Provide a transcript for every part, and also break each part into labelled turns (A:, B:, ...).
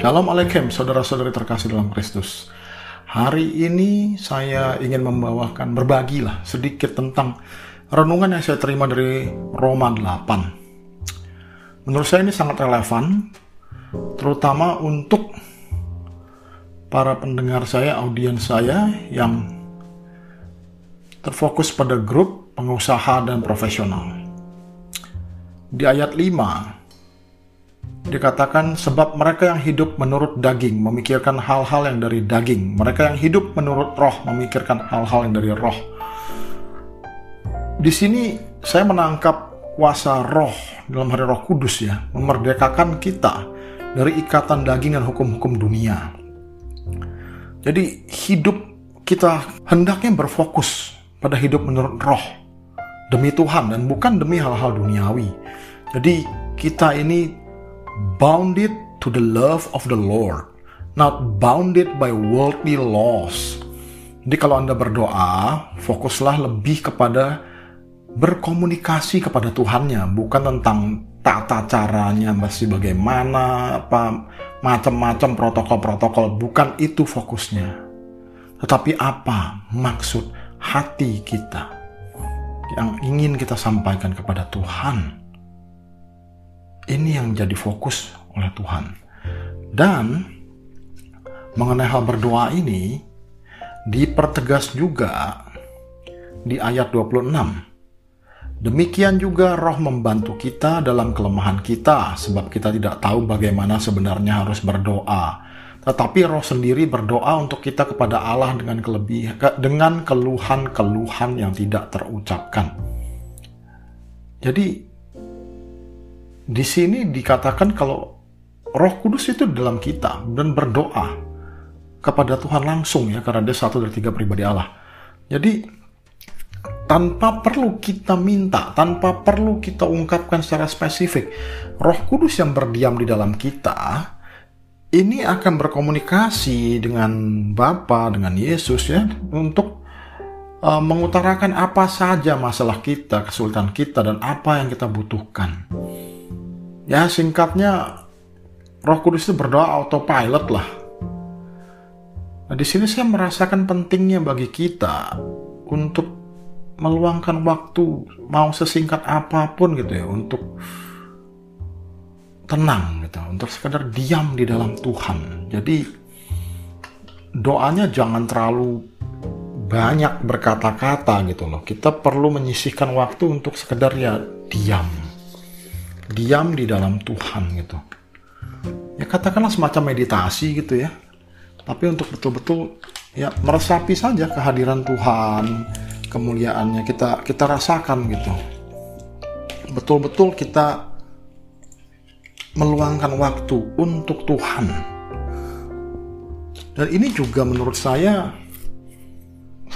A: Shalom Alaikum, saudara-saudari terkasih dalam Kristus. Hari ini saya ingin membawakan, berbagilah sedikit tentang renungan yang saya terima dari Roma 8. Menurut saya ini sangat relevan, terutama untuk para pendengar saya, audiens saya yang terfokus pada grup pengusaha dan profesional. Di ayat 5, dikatakan sebab mereka yang hidup menurut daging memikirkan hal-hal yang dari daging. Mereka yang hidup menurut roh memikirkan hal-hal yang dari roh. Di sini saya menangkap kuasa roh dalam hari roh kudus ya memerdekakan kita dari ikatan daging dan hukum-hukum dunia. Jadi hidup kita hendaknya berfokus pada hidup menurut roh demi Tuhan dan bukan demi hal-hal duniawi. Jadi kita ini bounded to the love of the Lord, not bounded by worldly laws. Jadi kalau Anda berdoa, fokuslah lebih kepada berkomunikasi kepada Tuhannya, bukan tentang tata caranya masih bagaimana, apa macam-macam protokol-protokol, bukan itu fokusnya. Tetapi apa maksud hati kita yang ingin kita sampaikan kepada Tuhan? Ini yang jadi fokus oleh Tuhan. Dan mengenai hal berdoa ini dipertegas juga di ayat 26. Demikian juga roh membantu kita dalam kelemahan kita sebab kita tidak tahu bagaimana sebenarnya harus berdoa. Tetapi roh sendiri berdoa untuk kita kepada Allah dengan kelebihan dengan keluhan-keluhan yang tidak terucapkan. Jadi di sini dikatakan kalau Roh Kudus itu dalam kita dan berdoa kepada Tuhan langsung ya karena dia satu dari tiga pribadi Allah. Jadi tanpa perlu kita minta, tanpa perlu kita ungkapkan secara spesifik, Roh Kudus yang berdiam di dalam kita ini akan berkomunikasi dengan Bapa, dengan Yesus ya untuk uh, mengutarakan apa saja masalah kita, kesulitan kita dan apa yang kita butuhkan. Ya singkatnya Roh Kudus itu berdoa autopilot lah. Nah di sini saya merasakan pentingnya bagi kita untuk meluangkan waktu mau sesingkat apa pun gitu ya untuk tenang gitu, untuk sekedar diam di dalam Tuhan. Jadi doanya jangan terlalu banyak berkata-kata gitu loh. Kita perlu menyisihkan waktu untuk sekedar ya diam diam di dalam Tuhan gitu. Ya katakanlah semacam meditasi gitu ya. Tapi untuk betul-betul ya meresapi saja kehadiran Tuhan, kemuliaannya kita kita rasakan gitu. Betul-betul kita meluangkan waktu untuk Tuhan. Dan ini juga menurut saya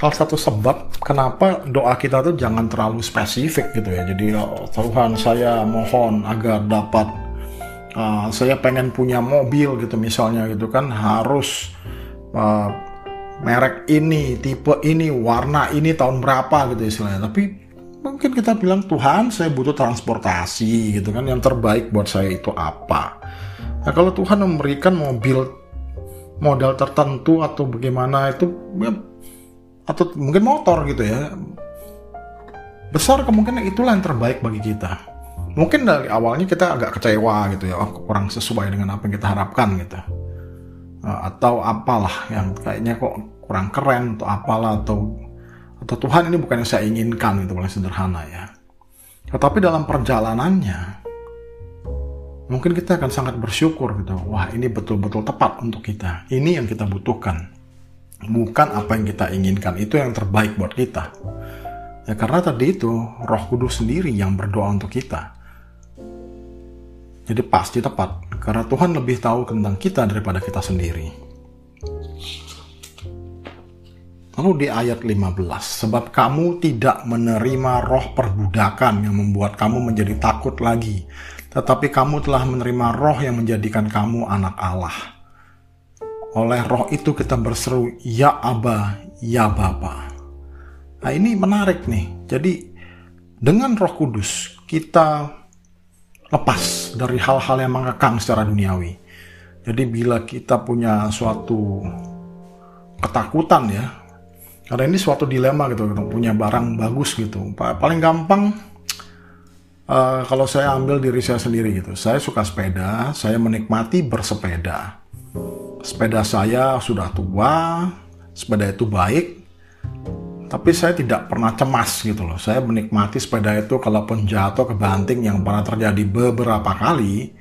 A: salah satu sebab kenapa doa kita tuh jangan terlalu spesifik gitu ya. Jadi oh, Tuhan saya mohon agar dapat uh, saya pengen punya mobil gitu misalnya gitu kan harus uh, merek ini, tipe ini, warna ini tahun berapa gitu istilahnya. Tapi mungkin kita bilang Tuhan saya butuh transportasi gitu kan yang terbaik buat saya itu apa. Nah kalau Tuhan memberikan mobil modal tertentu atau bagaimana itu ya, atau mungkin motor gitu ya. Besar kemungkinan itulah yang terbaik bagi kita. Mungkin dari awalnya kita agak kecewa gitu ya. Oh, kurang sesuai dengan apa yang kita harapkan gitu. Eh, atau apalah yang kayaknya kok kurang keren atau apalah atau atau Tuhan ini bukan yang saya inginkan itu paling sederhana ya. Tetapi dalam perjalanannya mungkin kita akan sangat bersyukur gitu. Wah ini betul-betul tepat untuk kita. Ini yang kita butuhkan bukan apa yang kita inginkan. Itu yang terbaik buat kita. Ya karena tadi itu Roh Kudus sendiri yang berdoa untuk kita. Jadi pasti tepat karena Tuhan lebih tahu tentang kita daripada kita sendiri. Lalu di ayat 15, sebab kamu tidak menerima roh perbudakan yang membuat kamu menjadi takut lagi, tetapi kamu telah menerima roh yang menjadikan kamu anak Allah oleh roh itu kita berseru, Ya Aba, Ya Bapa. Nah ini menarik nih. Jadi dengan roh kudus kita lepas dari hal-hal yang mengekang secara duniawi. Jadi bila kita punya suatu ketakutan ya, karena ini suatu dilema gitu, punya barang bagus gitu. Paling gampang uh, kalau saya ambil diri saya sendiri gitu, saya suka sepeda, saya menikmati bersepeda. Sepeda saya sudah tua, sepeda itu baik, tapi saya tidak pernah cemas gitu loh. Saya menikmati sepeda itu kalaupun jatuh ke banting yang pernah terjadi beberapa kali,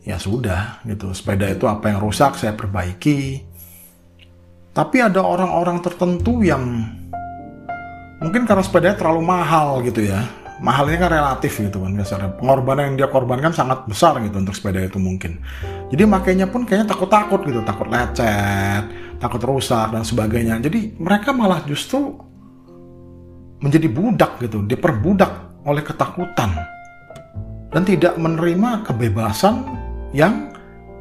A: ya sudah gitu. Sepeda itu apa yang rusak saya perbaiki. Tapi ada orang-orang tertentu yang mungkin karena sepedanya terlalu mahal gitu ya mahal ini kan relatif gitu kan biasanya pengorbanan yang dia korbankan sangat besar gitu untuk sepeda itu mungkin jadi makanya pun kayaknya takut-takut gitu takut lecet takut rusak dan sebagainya jadi mereka malah justru menjadi budak gitu diperbudak oleh ketakutan dan tidak menerima kebebasan yang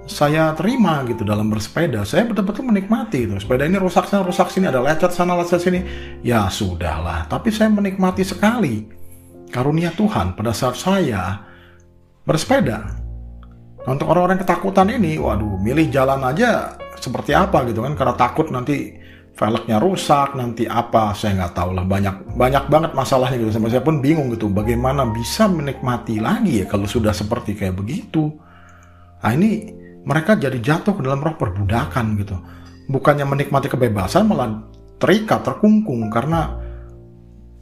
A: saya terima gitu dalam bersepeda. Saya betul-betul menikmati itu. Sepeda ini rusak sana, rusak sini, ada lecet sana, lecet sini. Ya sudahlah. Tapi saya menikmati sekali karunia Tuhan pada saat saya bersepeda. Nah, untuk orang-orang ketakutan ini, waduh, milih jalan aja seperti apa gitu kan? Karena takut nanti velgnya rusak, nanti apa, saya nggak tahu lah. Banyak banyak banget masalahnya gitu. Sampai saya pun bingung gitu, bagaimana bisa menikmati lagi ya kalau sudah seperti kayak begitu. Nah ini mereka jadi jatuh ke dalam roh perbudakan gitu. Bukannya menikmati kebebasan malah terikat, terkungkung karena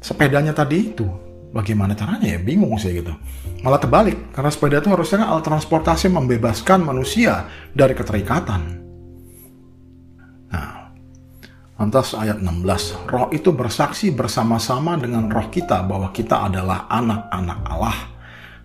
A: sepedanya tadi itu. Bagaimana caranya ya? Bingung sih gitu. Malah terbalik, karena sepeda itu harusnya alat transportasi membebaskan manusia dari keterikatan. Nah, lantas ayat 16, roh itu bersaksi bersama-sama dengan roh kita bahwa kita adalah anak-anak Allah.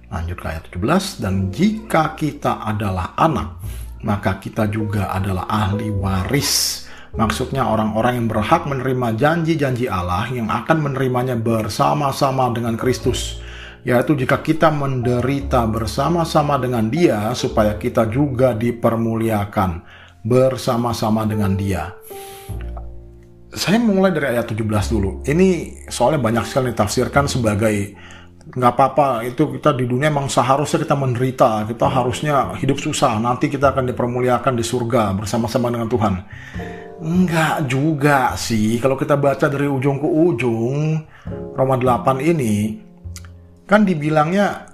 A: Lanjut ke ayat 17, dan jika kita adalah anak, maka kita juga adalah ahli waris. Maksudnya orang-orang yang berhak menerima janji-janji Allah yang akan menerimanya bersama-sama dengan Kristus. Yaitu jika kita menderita bersama-sama dengan dia supaya kita juga dipermuliakan bersama-sama dengan dia. Saya mulai dari ayat 17 dulu. Ini soalnya banyak sekali ditafsirkan sebagai nggak apa-apa itu kita di dunia emang seharusnya kita menderita. Kita harusnya hidup susah. Nanti kita akan dipermuliakan di surga bersama-sama dengan Tuhan. Enggak juga sih. Kalau kita baca dari ujung ke ujung Roma 8 ini kan dibilangnya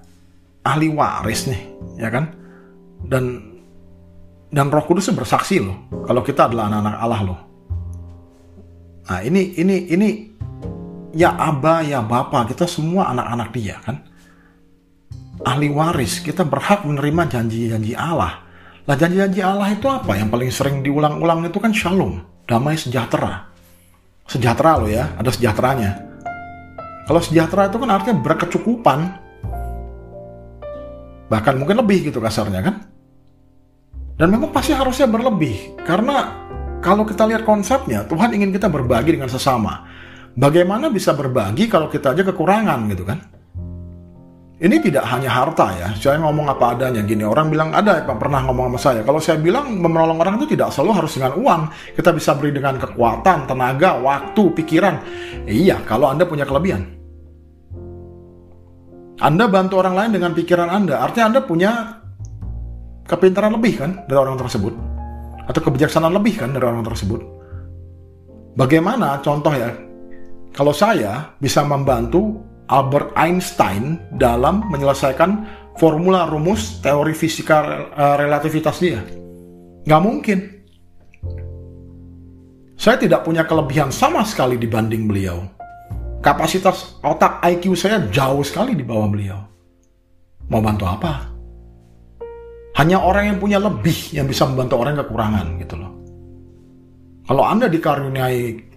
A: ahli waris nih ya kan? Dan dan Roh Kudus bersaksi loh kalau kita adalah anak-anak Allah loh. Nah ini ini ini ya Aba, ya Bapa, kita semua anak-anak dia kan. Ahli waris, kita berhak menerima janji-janji Allah. Lah janji-janji Allah itu apa? Yang paling sering diulang-ulang itu kan shalom, damai sejahtera. Sejahtera loh ya, ada sejahteranya. Kalau sejahtera itu kan artinya berkecukupan. Bahkan mungkin lebih gitu kasarnya kan. Dan memang pasti harusnya berlebih. Karena kalau kita lihat konsepnya, Tuhan ingin kita berbagi dengan sesama. Bagaimana bisa berbagi kalau kita aja kekurangan gitu kan? Ini tidak hanya harta ya. Saya ngomong apa adanya gini. Orang bilang ada yang pernah ngomong sama saya. Kalau saya bilang menolong orang itu tidak selalu harus dengan uang. Kita bisa beri dengan kekuatan, tenaga, waktu, pikiran. iya, kalau Anda punya kelebihan. Anda bantu orang lain dengan pikiran Anda. Artinya Anda punya kepintaran lebih kan dari orang tersebut. Atau kebijaksanaan lebih kan dari orang tersebut. Bagaimana contoh ya kalau saya bisa membantu Albert Einstein dalam menyelesaikan formula rumus teori fisika eh, relativitas dia. Nggak mungkin. Saya tidak punya kelebihan sama sekali dibanding beliau. Kapasitas otak IQ saya jauh sekali di bawah beliau. Mau bantu apa? Hanya orang yang punya lebih yang bisa membantu orang yang kekurangan gitu loh. Kalau Anda dikaruniai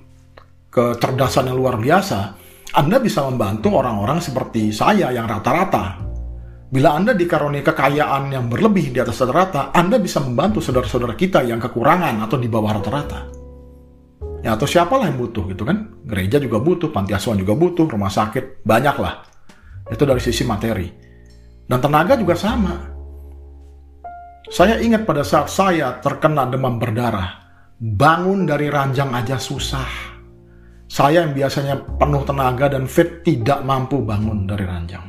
A: kecerdasan yang luar biasa, Anda bisa membantu orang-orang seperti saya yang rata-rata. Bila Anda dikaruniai kekayaan yang berlebih di atas rata-rata, Anda bisa membantu saudara-saudara kita yang kekurangan atau di bawah rata-rata. Ya, atau siapalah yang butuh gitu kan? Gereja juga butuh, panti asuhan juga butuh, rumah sakit, banyak lah. Itu dari sisi materi. Dan tenaga juga sama. Saya ingat pada saat saya terkena demam berdarah, bangun dari ranjang aja susah saya yang biasanya penuh tenaga dan fit tidak mampu bangun dari ranjang.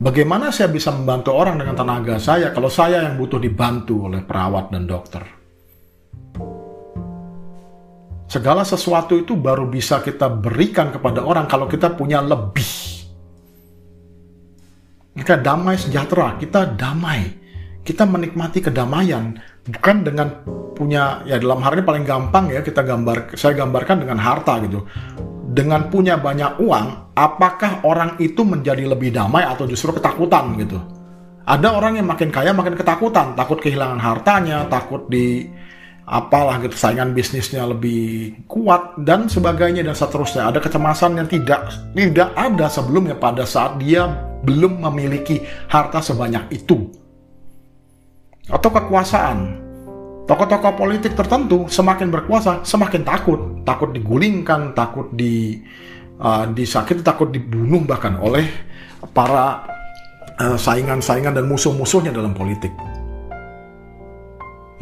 A: Bagaimana saya bisa membantu orang dengan tenaga saya kalau saya yang butuh dibantu oleh perawat dan dokter? Segala sesuatu itu baru bisa kita berikan kepada orang kalau kita punya lebih. Kita damai sejahtera, kita damai. Kita menikmati kedamaian bukan dengan punya ya dalam hari ini paling gampang ya kita gambar saya gambarkan dengan harta gitu dengan punya banyak uang, apakah orang itu menjadi lebih damai atau justru ketakutan gitu? Ada orang yang makin kaya makin ketakutan, takut kehilangan hartanya, takut di apalah gitu saingan bisnisnya lebih kuat dan sebagainya dan seterusnya. Ada kecemasan yang tidak tidak ada sebelumnya pada saat dia belum memiliki harta sebanyak itu. Atau kekuasaan, Tokoh-tokoh politik tertentu semakin berkuasa, semakin takut, takut digulingkan, takut di uh, disakiti, takut dibunuh bahkan oleh para uh, saingan-saingan dan musuh-musuhnya dalam politik.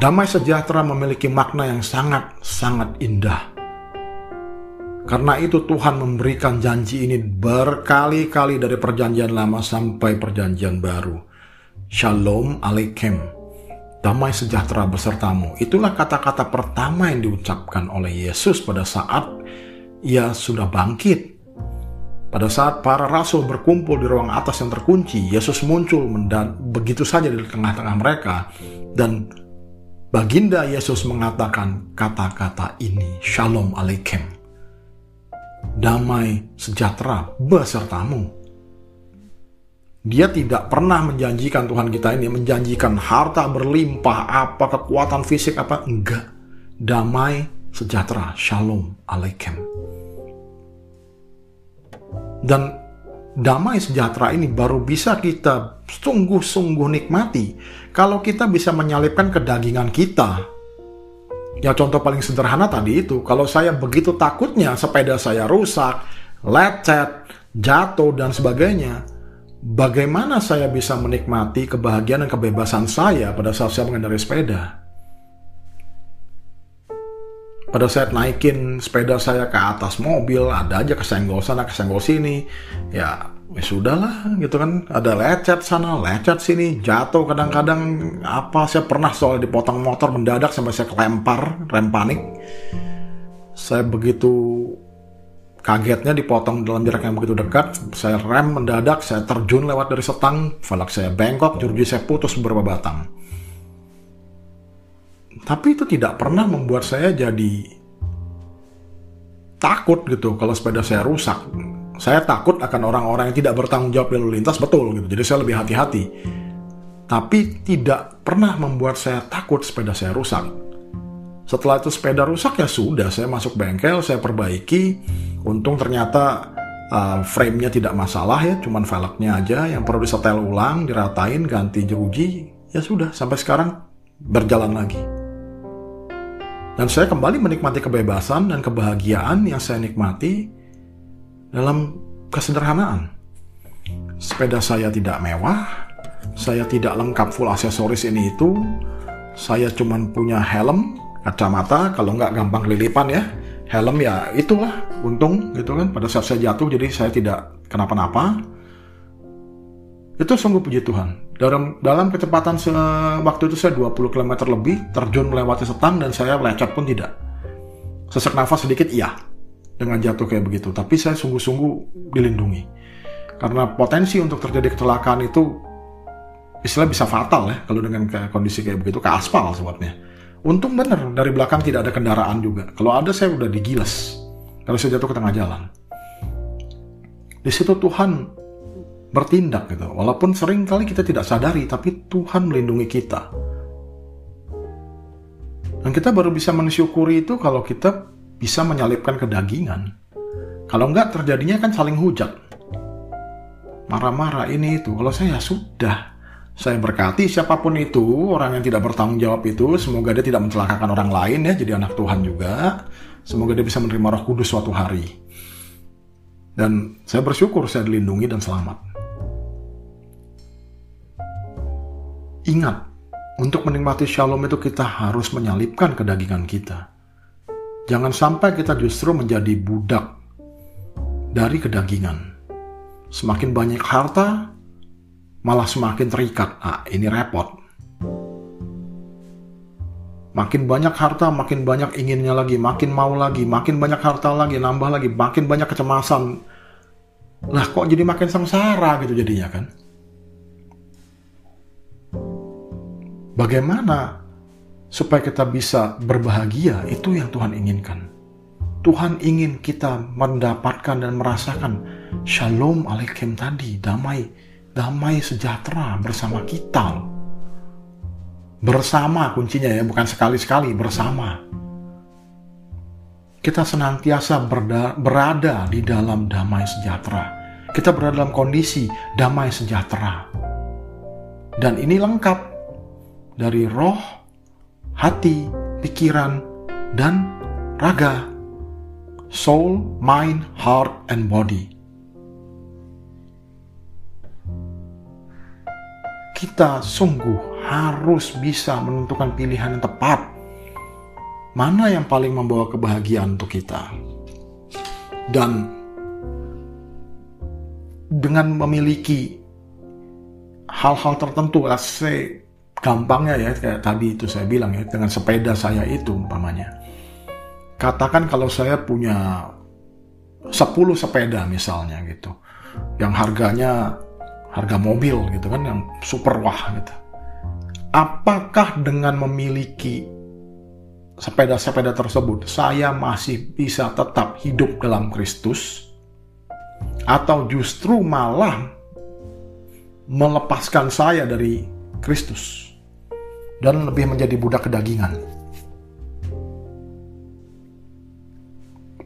A: Damai sejahtera memiliki makna yang sangat-sangat indah. Karena itu Tuhan memberikan janji ini berkali-kali dari perjanjian lama sampai perjanjian baru. Shalom Aleichem damai sejahtera besertamu. Itulah kata-kata pertama yang diucapkan oleh Yesus pada saat ia sudah bangkit. Pada saat para rasul berkumpul di ruang atas yang terkunci, Yesus muncul begitu saja di tengah-tengah mereka dan baginda Yesus mengatakan kata-kata ini, Shalom Aleichem. Damai sejahtera besertamu. Dia tidak pernah menjanjikan Tuhan kita ini menjanjikan harta berlimpah, apa kekuatan fisik apa enggak. Damai, sejahtera, shalom, alaikum. Dan damai sejahtera ini baru bisa kita sungguh-sungguh nikmati kalau kita bisa menyalipkan kedagingan kita. Ya contoh paling sederhana tadi itu, kalau saya begitu takutnya sepeda saya rusak, lecet, jatuh dan sebagainya, bagaimana saya bisa menikmati kebahagiaan dan kebebasan saya pada saat saya mengendarai sepeda? Pada saat naikin sepeda saya ke atas mobil, ada aja kesenggol sana, kesenggol sini. Ya, ya sudahlah gitu kan. Ada lecet sana, lecet sini, jatuh kadang-kadang apa saya pernah soal dipotong motor mendadak sampai saya kelempar, rem panik. Saya begitu Kagetnya dipotong dalam jarak yang begitu dekat, saya rem mendadak, saya terjun lewat dari setang, velg saya bengkok, jeruji saya putus beberapa batang. Tapi itu tidak pernah membuat saya jadi takut gitu kalau sepeda saya rusak. Saya takut akan orang-orang yang tidak bertanggung jawab lalu lintas, betul gitu. Jadi saya lebih hati-hati. Tapi tidak pernah membuat saya takut sepeda saya rusak. Setelah itu sepeda rusak ya sudah, saya masuk bengkel, saya perbaiki, Untung ternyata uh, frame-nya tidak masalah ya, cuman velgnya aja yang perlu disetel ulang, diratain, ganti jeruji, ya sudah sampai sekarang berjalan lagi. Dan saya kembali menikmati kebebasan dan kebahagiaan yang saya nikmati dalam kesederhanaan. Sepeda saya tidak mewah, saya tidak lengkap full aksesoris ini itu, saya cuman punya helm, kacamata, kalau nggak gampang lilipan ya, helm ya itulah untung gitu kan. Pada saat saya jatuh jadi saya tidak kenapa-napa. Itu sungguh puji Tuhan. Dalam dalam kecepatan waktu itu saya 20 km lebih terjun melewati setang dan saya lecet pun tidak. Sesak nafas sedikit iya. Dengan jatuh kayak begitu. Tapi saya sungguh-sungguh dilindungi. Karena potensi untuk terjadi kecelakaan itu istilah bisa fatal ya kalau dengan kondisi kayak begitu ke aspal sebabnya Untung bener dari belakang tidak ada kendaraan juga. Kalau ada saya udah digiles. Kalau saya jatuh ke tengah jalan. Di situ Tuhan bertindak gitu. Walaupun sering kali kita tidak sadari, tapi Tuhan melindungi kita. Dan kita baru bisa mensyukuri itu kalau kita bisa menyalipkan kedagingan. Kalau enggak terjadinya kan saling hujat. Marah-marah ini itu. Kalau saya ya sudah, saya berkati siapa pun itu, orang yang tidak bertanggung jawab itu, semoga dia tidak mencelakakan orang lain ya, jadi anak Tuhan juga. Semoga dia bisa menerima roh kudus suatu hari. Dan saya bersyukur saya dilindungi dan selamat. Ingat, untuk menikmati shalom itu kita harus menyalipkan kedagingan kita. Jangan sampai kita justru menjadi budak dari kedagingan. Semakin banyak harta, malah semakin terikat. Ah, ini repot. Makin banyak harta, makin banyak inginnya lagi, makin mau lagi, makin banyak harta lagi, nambah lagi, makin banyak kecemasan. Lah kok jadi makin sengsara gitu jadinya kan? Bagaimana supaya kita bisa berbahagia? Itu yang Tuhan inginkan. Tuhan ingin kita mendapatkan dan merasakan shalom alaikum tadi, damai, damai sejahtera bersama kita Bersama kuncinya ya, bukan sekali-sekali, bersama. Kita senantiasa berda, berada di dalam damai sejahtera. Kita berada dalam kondisi damai sejahtera. Dan ini lengkap dari roh, hati, pikiran, dan raga. Soul, mind, heart, and body. Kita sungguh harus bisa menentukan pilihan yang tepat. Mana yang paling membawa kebahagiaan untuk kita? Dan dengan memiliki hal-hal tertentu, say, gampangnya ya, kayak tadi itu saya bilang ya, dengan sepeda saya itu umpamanya. Katakan kalau saya punya 10 sepeda misalnya gitu, yang harganya harga mobil gitu kan yang super wah gitu. Apakah dengan memiliki sepeda-sepeda tersebut saya masih bisa tetap hidup dalam Kristus atau justru malah melepaskan saya dari Kristus dan lebih menjadi budak kedagingan.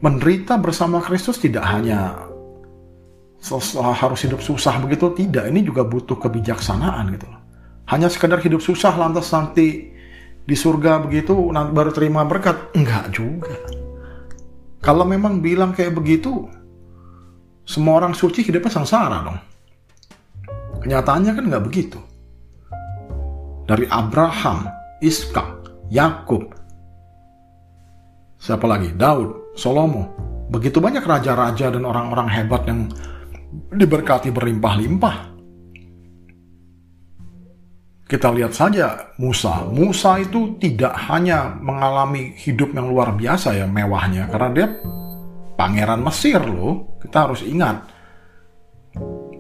A: Menderita bersama Kristus tidak hanya harus hidup susah begitu? Tidak ini juga butuh kebijaksanaan gitu hanya sekedar hidup susah lantas nanti di surga begitu nanti baru terima berkat? Enggak juga. Kalau memang bilang kayak begitu semua orang suci hidupnya sengsara dong. Kenyataannya kan nggak begitu. Dari Abraham Iskak Yakub siapa lagi? Daud Salomo begitu banyak raja-raja dan orang-orang hebat yang diberkati berlimpah-limpah. Kita lihat saja Musa. Musa itu tidak hanya mengalami hidup yang luar biasa ya mewahnya karena dia pangeran Mesir loh. Kita harus ingat.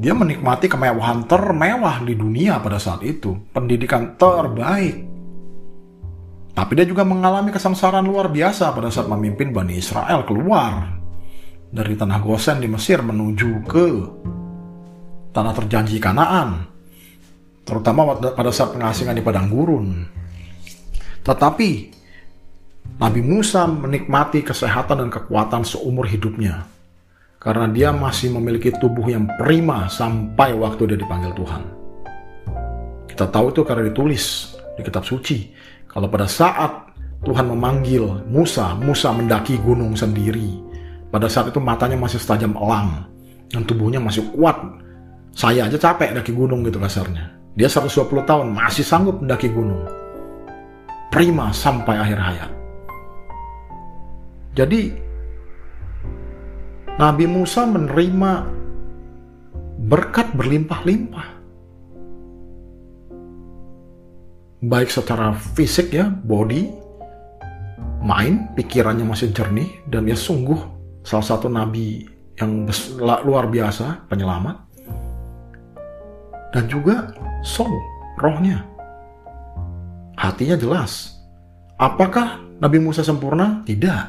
A: Dia menikmati kemewahan termewah di dunia pada saat itu, pendidikan terbaik. Tapi dia juga mengalami kesengsaraan luar biasa pada saat memimpin Bani Israel keluar dari tanah Gosen di Mesir menuju ke tanah terjanji Kanaan, terutama pada saat pengasingan di padang gurun. Tetapi Nabi Musa menikmati kesehatan dan kekuatan seumur hidupnya karena dia masih memiliki tubuh yang prima sampai waktu dia dipanggil Tuhan. Kita tahu itu karena ditulis di kitab suci. Kalau pada saat Tuhan memanggil Musa, Musa mendaki gunung sendiri pada saat itu matanya masih setajam elang dan tubuhnya masih kuat. Saya aja capek daki gunung gitu kasarnya. Dia 120 tahun masih sanggup mendaki gunung. Prima sampai akhir hayat. Jadi Nabi Musa menerima berkat berlimpah-limpah. Baik secara fisik ya, body, mind, pikirannya masih jernih dan dia sungguh salah satu nabi yang luar biasa, penyelamat. Dan juga soul, rohnya. Hatinya jelas. Apakah Nabi Musa sempurna? Tidak.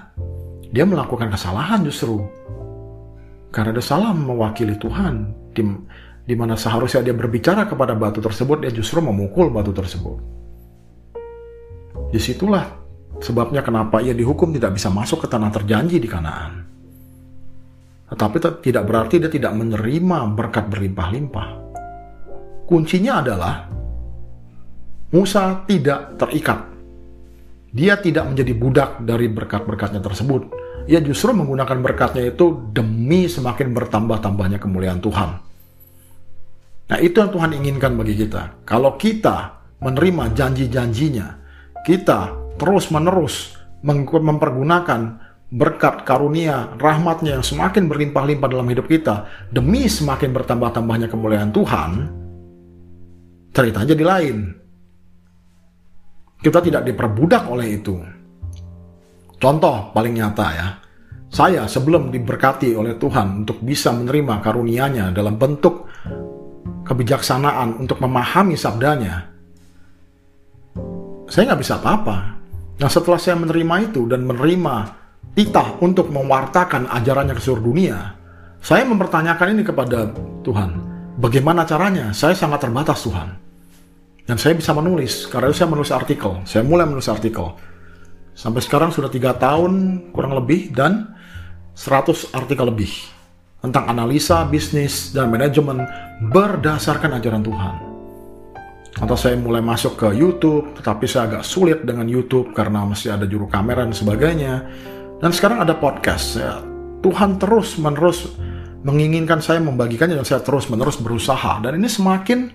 A: Dia melakukan kesalahan justru. Karena dia salah mewakili Tuhan. Di, di mana seharusnya dia berbicara kepada batu tersebut, dia justru memukul batu tersebut. Di situlah sebabnya kenapa ia dihukum tidak bisa masuk ke tanah terjanji di Kanaan. Tetapi tidak berarti dia tidak menerima berkat berlimpah-limpah. Kuncinya adalah Musa tidak terikat. Dia tidak menjadi budak dari berkat-berkatnya tersebut. Ia justru menggunakan berkatnya itu demi semakin bertambah-tambahnya kemuliaan Tuhan. Nah itu yang Tuhan inginkan bagi kita. Kalau kita menerima janji-janjinya, kita terus-menerus mempergunakan berkat karunia rahmatnya yang semakin berlimpah-limpah dalam hidup kita demi semakin bertambah-tambahnya kemuliaan Tuhan cerita jadi lain. Kita tidak diperbudak oleh itu. Contoh paling nyata ya, saya sebelum diberkati oleh Tuhan untuk bisa menerima karunia-Nya dalam bentuk kebijaksanaan untuk memahami sabdanya, saya nggak bisa apa-apa. Nah setelah saya menerima itu dan menerima titah untuk mewartakan ajarannya ke seluruh dunia, saya mempertanyakan ini kepada Tuhan. Bagaimana caranya? Saya sangat terbatas Tuhan. Dan saya bisa menulis, karena saya menulis artikel. Saya mulai menulis artikel. Sampai sekarang sudah tiga tahun kurang lebih dan 100 artikel lebih tentang analisa bisnis dan manajemen berdasarkan ajaran Tuhan. Atau saya mulai masuk ke YouTube, tetapi saya agak sulit dengan YouTube karena masih ada juru kamera dan sebagainya. Dan sekarang ada podcast. Ya, Tuhan terus menerus menginginkan saya membagikannya dan saya terus menerus berusaha. Dan ini semakin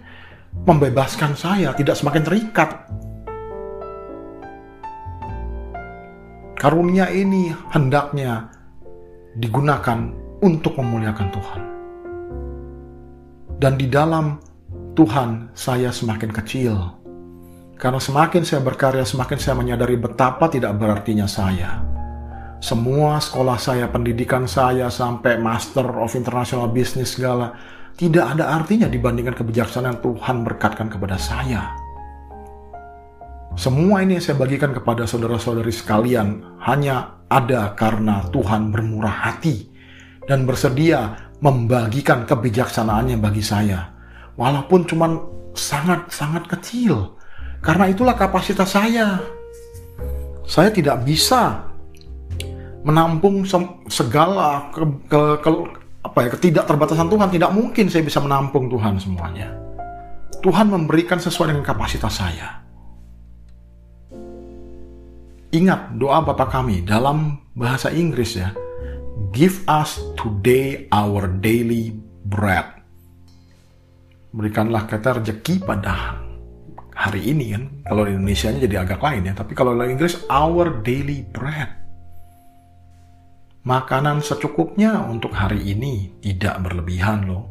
A: membebaskan saya, tidak semakin terikat. Karunia ini hendaknya digunakan untuk memuliakan Tuhan. Dan di dalam Tuhan saya semakin kecil. Karena semakin saya berkarya, semakin saya menyadari betapa tidak berartinya saya. Semua sekolah saya, pendidikan saya, sampai Master of International Business segala, tidak ada artinya dibandingkan kebijaksanaan Tuhan berkatkan kepada saya. Semua ini yang saya bagikan kepada saudara-saudari sekalian hanya ada karena Tuhan bermurah hati dan bersedia membagikan kebijaksanaannya bagi saya. Walaupun cuma sangat-sangat kecil. Karena itulah kapasitas saya. Saya tidak bisa menampung segala ke, ke, ke, apa ya ketidakterbatasan Tuhan tidak mungkin saya bisa menampung Tuhan semuanya. Tuhan memberikan sesuai dengan kapasitas saya. Ingat doa Bapa kami dalam bahasa Inggris ya. Give us today our daily bread. Berikanlah kata rezeki pada hari ini kan. Kalau di Indonesia jadi agak lain ya. Tapi kalau di Inggris our daily bread makanan secukupnya untuk hari ini tidak berlebihan loh.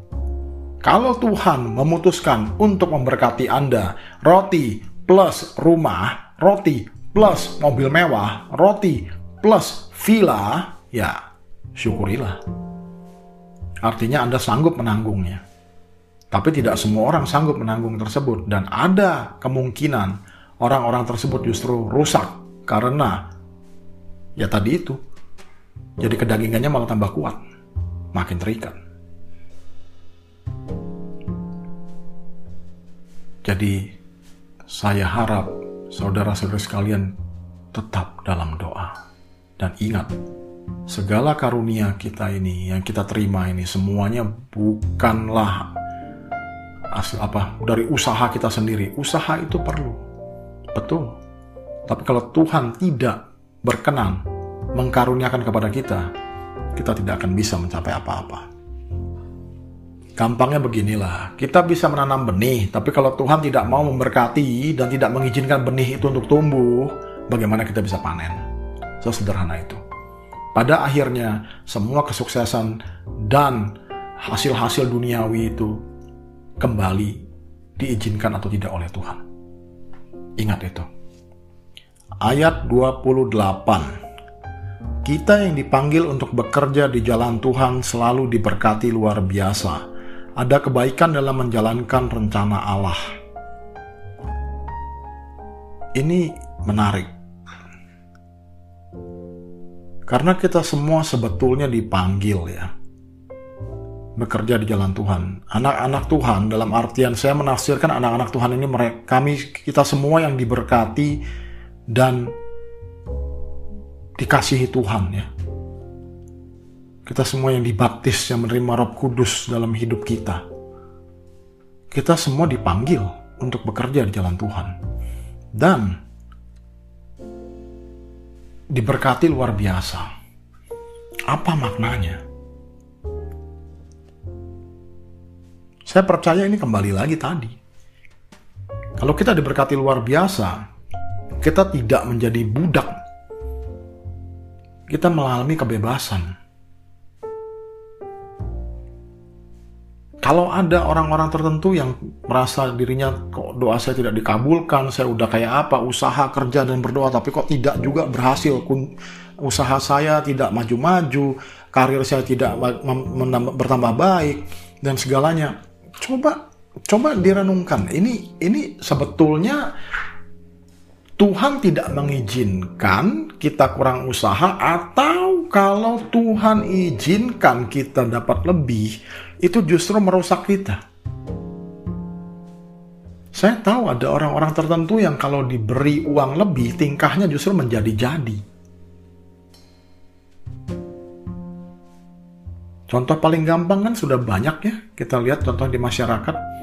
A: Kalau Tuhan memutuskan untuk memberkati Anda, roti plus rumah, roti plus mobil mewah, roti plus villa, ya syukurilah. Artinya Anda sanggup menanggungnya. Tapi tidak semua orang sanggup menanggung tersebut dan ada kemungkinan orang-orang tersebut justru rusak karena ya tadi itu jadi kedagingannya malah tambah kuat, makin terikat. Jadi saya harap saudara-saudara sekalian tetap dalam doa dan ingat segala karunia kita ini yang kita terima ini semuanya bukanlah asal apa dari usaha kita sendiri. Usaha itu perlu. Betul. Tapi kalau Tuhan tidak berkenan mengkaruniakan kepada kita, kita tidak akan bisa mencapai apa-apa. Gampangnya beginilah, kita bisa menanam benih, tapi kalau Tuhan tidak mau memberkati dan tidak mengizinkan benih itu untuk tumbuh, bagaimana kita bisa panen? Sesederhana itu. Pada akhirnya, semua kesuksesan dan hasil-hasil duniawi itu kembali diizinkan atau tidak oleh Tuhan. Ingat itu. Ayat 28 kita yang dipanggil untuk bekerja di jalan Tuhan selalu diberkati luar biasa. Ada kebaikan dalam menjalankan rencana Allah. Ini menarik. Karena kita semua sebetulnya dipanggil ya. Bekerja di jalan Tuhan. Anak-anak Tuhan dalam artian saya menafsirkan anak-anak Tuhan ini mereka kami kita semua yang diberkati dan dikasihi Tuhan ya. Kita semua yang dibaptis, yang menerima roh kudus dalam hidup kita. Kita semua dipanggil untuk bekerja di jalan Tuhan. Dan diberkati luar biasa. Apa maknanya? Saya percaya ini kembali lagi tadi. Kalau kita diberkati luar biasa, kita tidak menjadi budak kita mengalami kebebasan. kalau ada orang-orang tertentu yang merasa dirinya kok doa saya tidak dikabulkan, saya udah kayak apa, usaha kerja dan berdoa tapi kok tidak juga berhasil, usaha saya tidak maju-maju, karir saya tidak bertambah baik dan segalanya. Coba coba direnungkan. Ini ini sebetulnya Tuhan tidak mengizinkan kita kurang usaha atau kalau Tuhan izinkan kita dapat lebih itu justru merusak kita. Saya tahu ada orang-orang tertentu yang kalau diberi uang lebih, tingkahnya justru menjadi-jadi. Contoh paling gampang kan sudah banyak ya, kita lihat contoh di masyarakat.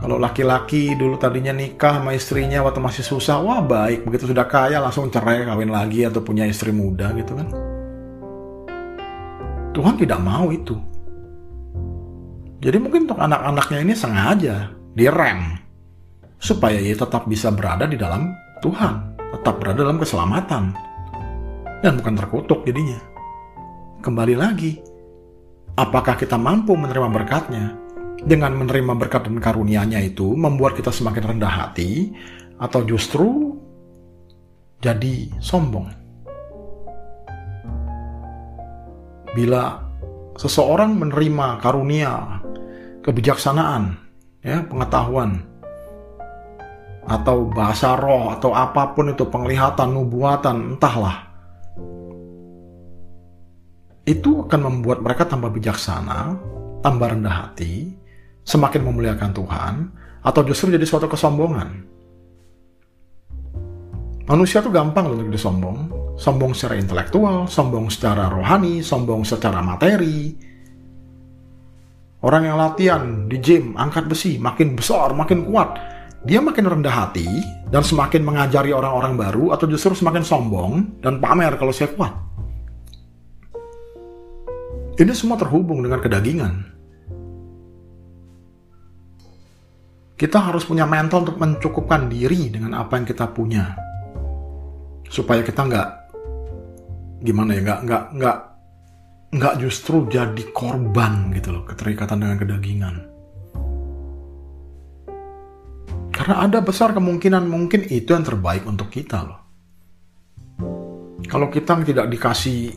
A: Kalau laki-laki dulu tadinya nikah sama istrinya waktu masih susah, wah baik, begitu sudah kaya langsung cerai, kawin lagi atau punya istri muda gitu kan. Tuhan tidak mau itu. Jadi mungkin untuk anak-anaknya ini sengaja direm supaya ia tetap bisa berada di dalam Tuhan, tetap berada dalam keselamatan dan bukan terkutuk jadinya. Kembali lagi, apakah kita mampu menerima berkatnya? Dengan menerima berkat dan karunia-Nya itu membuat kita semakin rendah hati atau justru jadi sombong. Bila seseorang menerima karunia kebijaksanaan, ya, pengetahuan, atau bahasa roh, atau apa pun itu penglihatan, nubuatan, entahlah. Itu akan membuat mereka tambah bijaksana, tambah rendah hati, semakin memuliakan Tuhan, atau justru jadi suatu kesombongan. Manusia tuh gampang untuk disombong, sombong secara intelektual, sombong secara rohani, sombong secara materi, Orang yang latihan di gym, angkat besi, makin besar, makin kuat. Dia makin rendah hati dan semakin mengajari orang-orang baru atau justru semakin sombong dan pamer kalau saya kuat. Ini semua terhubung dengan kedagingan. Kita harus punya mental untuk mencukupkan diri dengan apa yang kita punya. Supaya kita nggak gimana ya nggak nggak nggak nggak justru jadi korban gitu loh keterikatan dengan kedagingan. Karena ada besar kemungkinan mungkin itu yang terbaik untuk kita loh. Kalau kita tidak dikasih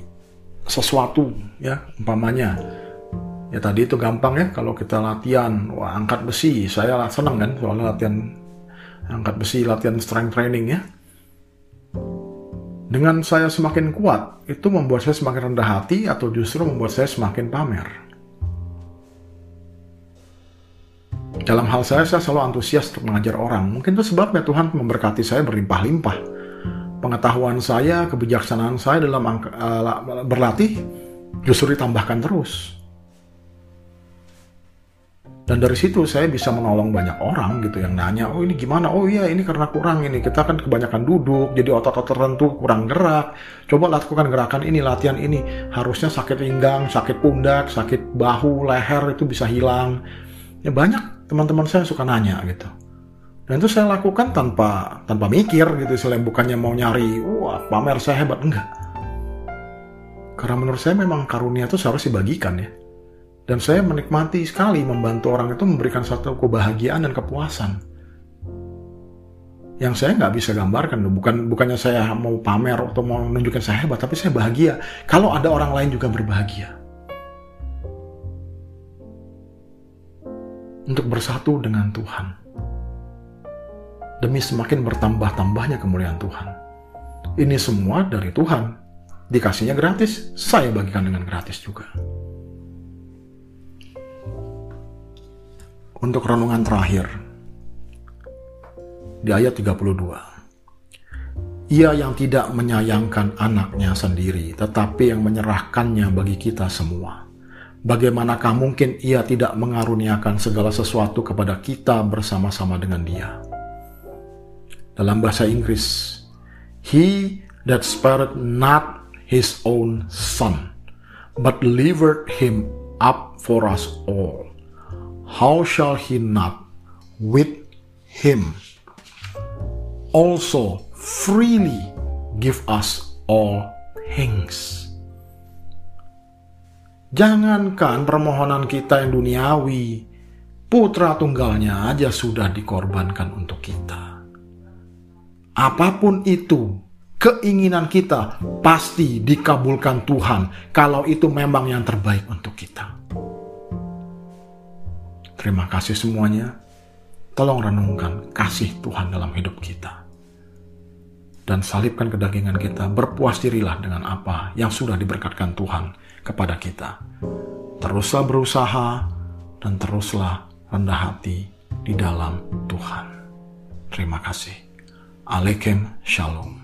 A: sesuatu ya umpamanya ya tadi itu gampang ya kalau kita latihan wah angkat besi saya senang kan soalnya latihan angkat besi latihan strength training ya dengan saya semakin kuat, itu membuat saya semakin rendah hati atau justru membuat saya semakin pamer. Dalam hal saya, saya selalu antusias untuk mengajar orang. Mungkin itu sebabnya Tuhan memberkati saya berlimpah-limpah. Pengetahuan saya, kebijaksanaan saya dalam uh, berlatih justru ditambahkan terus. Dan dari situ saya bisa menolong banyak orang gitu yang nanya, oh ini gimana? Oh iya ini karena kurang ini. Kita kan kebanyakan duduk, jadi otot-otot tertentu kurang gerak. Coba lakukan gerakan ini, latihan ini. Harusnya sakit pinggang, sakit pundak, sakit bahu, leher itu bisa hilang. Ya banyak teman-teman saya suka nanya gitu. Dan itu saya lakukan tanpa tanpa mikir gitu, selain bukannya mau nyari, wah pamer saya hebat enggak. Karena menurut saya memang karunia itu seharus dibagikan ya dan saya menikmati sekali membantu orang itu memberikan satu kebahagiaan dan kepuasan. Yang saya nggak bisa gambarkan, bukan bukannya saya mau pamer atau mau menunjukkan saya hebat, tapi saya bahagia kalau ada orang lain juga berbahagia. Untuk bersatu dengan Tuhan. Demi semakin bertambah-tambahnya kemuliaan Tuhan. Ini semua dari Tuhan. Dikasihnya gratis, saya bagikan dengan gratis juga. Untuk renungan terakhir. Di ayat 32. Ia yang tidak menyayangkan anaknya sendiri, tetapi yang menyerahkannya bagi kita semua. Bagaimanakah mungkin ia tidak mengaruniakan segala sesuatu kepada kita bersama-sama dengan dia? Dalam bahasa Inggris, He that spared not his own son, but delivered him up for us all how shall he not with him also freely give us all things? Jangankan permohonan kita yang duniawi, putra tunggalnya aja sudah dikorbankan untuk kita. Apa pun itu, keinginan kita pasti dikabulkan Tuhan kalau itu memang yang terbaik untuk kita. Terima kasih semuanya. Tolong renungkan kasih Tuhan dalam hidup kita. Dan salibkan kedagingan kita, berpuas dirilah dengan apa yang sudah diberkatkan Tuhan kepada kita. Teruslah berusaha dan teruslah rendah hati di dalam Tuhan. Terima kasih. Alekem Shalom.